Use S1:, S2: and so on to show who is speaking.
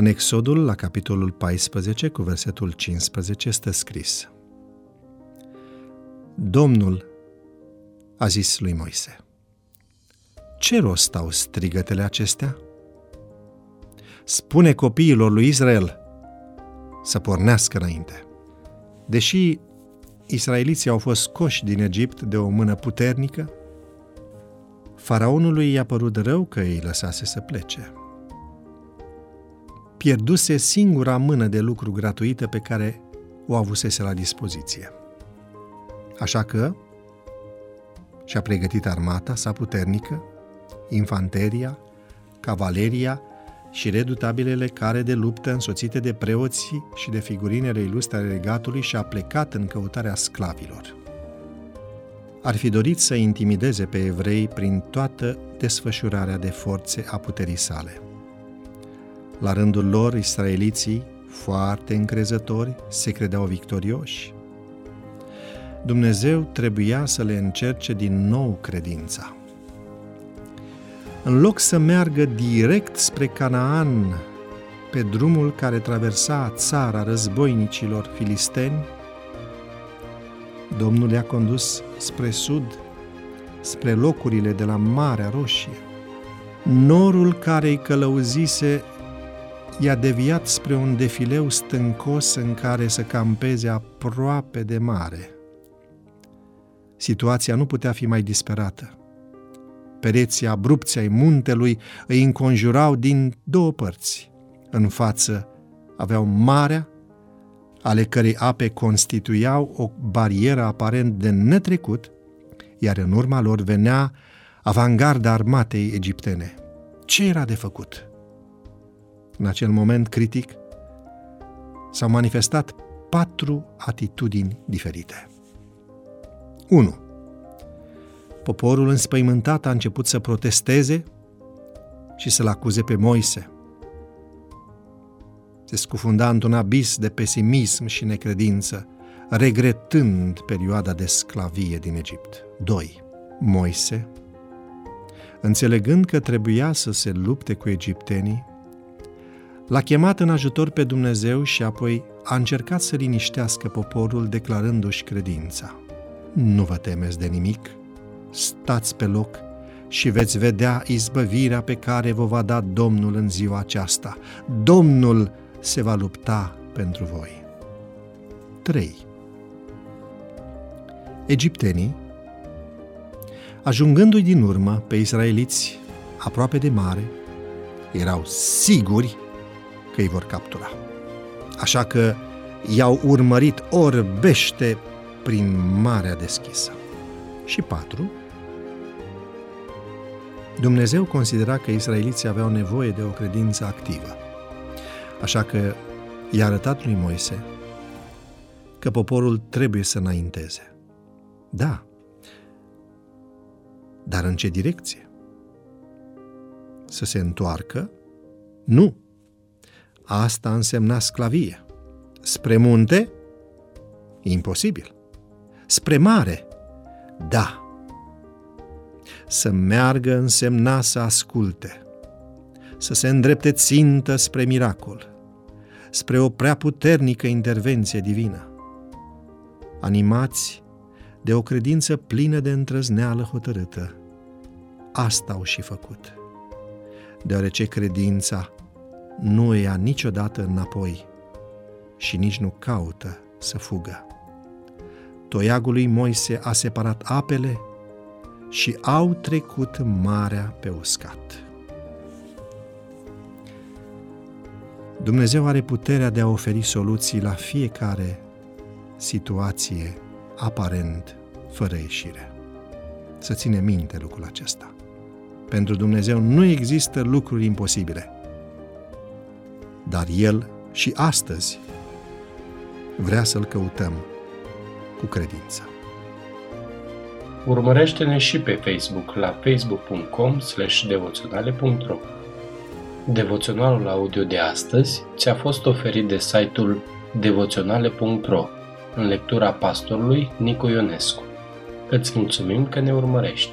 S1: În Exodul, la capitolul 14, cu versetul 15, stă scris Domnul a zis lui Moise, Ce rost au strigătele acestea? Spune copiilor lui Israel să pornească înainte. Deși israeliții au fost scoși din Egipt de o mână puternică, faraonului i-a părut rău că îi lăsase să plece. Pierduse singura mână de lucru gratuită pe care o avusese la dispoziție. Așa că și-a pregătit armata sa puternică, infanteria, cavaleria și redutabilele care de luptă însoțite de preoții și de figurinele ilustre ale regatului și a plecat în căutarea sclavilor. Ar fi dorit să intimideze pe evrei prin toată desfășurarea de forțe a puterii sale. La rândul lor, israeliții, foarte încrezători, se credeau victorioși. Dumnezeu trebuia să le încerce din nou credința. În loc să meargă direct spre Canaan, pe drumul care traversa țara războinicilor filisteni, Domnul i-a condus spre sud, spre locurile de la Marea Roșie. Norul care îi călăuzise i-a deviat spre un defileu stâncos în care să campeze aproape de mare. Situația nu putea fi mai disperată. Pereții abrupți ai muntelui îi înconjurau din două părți. În față aveau marea, ale cărei ape constituiau o barieră aparent de netrecut, iar în urma lor venea avangarda armatei egiptene. Ce era de făcut? În acel moment critic s-au manifestat patru atitudini diferite. 1. Poporul înspăimântat a început să protesteze și să-l acuze pe Moise. Se scufunda într-un abis de pesimism și necredință, regretând perioada de sclavie din Egipt. 2. Moise, înțelegând că trebuia să se lupte cu egiptenii, l-a chemat în ajutor pe Dumnezeu și apoi a încercat să liniștească poporul declarându-și credința. Nu vă temeți de nimic, stați pe loc și veți vedea izbăvirea pe care vă va da Domnul în ziua aceasta. Domnul se va lupta pentru voi. 3. Egiptenii, ajungându-i din urmă pe israeliți aproape de mare, erau siguri că îi vor captura. Așa că i-au urmărit orbește prin marea deschisă. Și patru, Dumnezeu considera că israeliții aveau nevoie de o credință activă. Așa că i-a arătat lui Moise că poporul trebuie să înainteze. Da, dar în ce direcție? Să se întoarcă? Nu. Asta însemna sclavie. Spre munte? Imposibil. Spre mare? Da. Să meargă însemna să asculte, să se îndrepte țintă spre miracol, spre o prea puternică intervenție divină. Animați de o credință plină de întrăzneală hotărâtă, asta au și făcut, deoarece credința nu ia niciodată înapoi și nici nu caută să fugă. Toiagul lui Moise a separat apele și au trecut marea pe uscat. Dumnezeu are puterea de a oferi soluții la fiecare situație aparent fără ieșire. Să ține minte lucrul acesta. Pentru Dumnezeu nu există lucruri imposibile. Dar El și astăzi vrea să-L căutăm cu credință.
S2: Urmărește-ne și pe Facebook la facebook.com devoționale.ro Devoționalul audio de astăzi ți-a fost oferit de site-ul devoționale.ro în lectura pastorului Nicu Ionescu. Îți mulțumim că ne urmărești!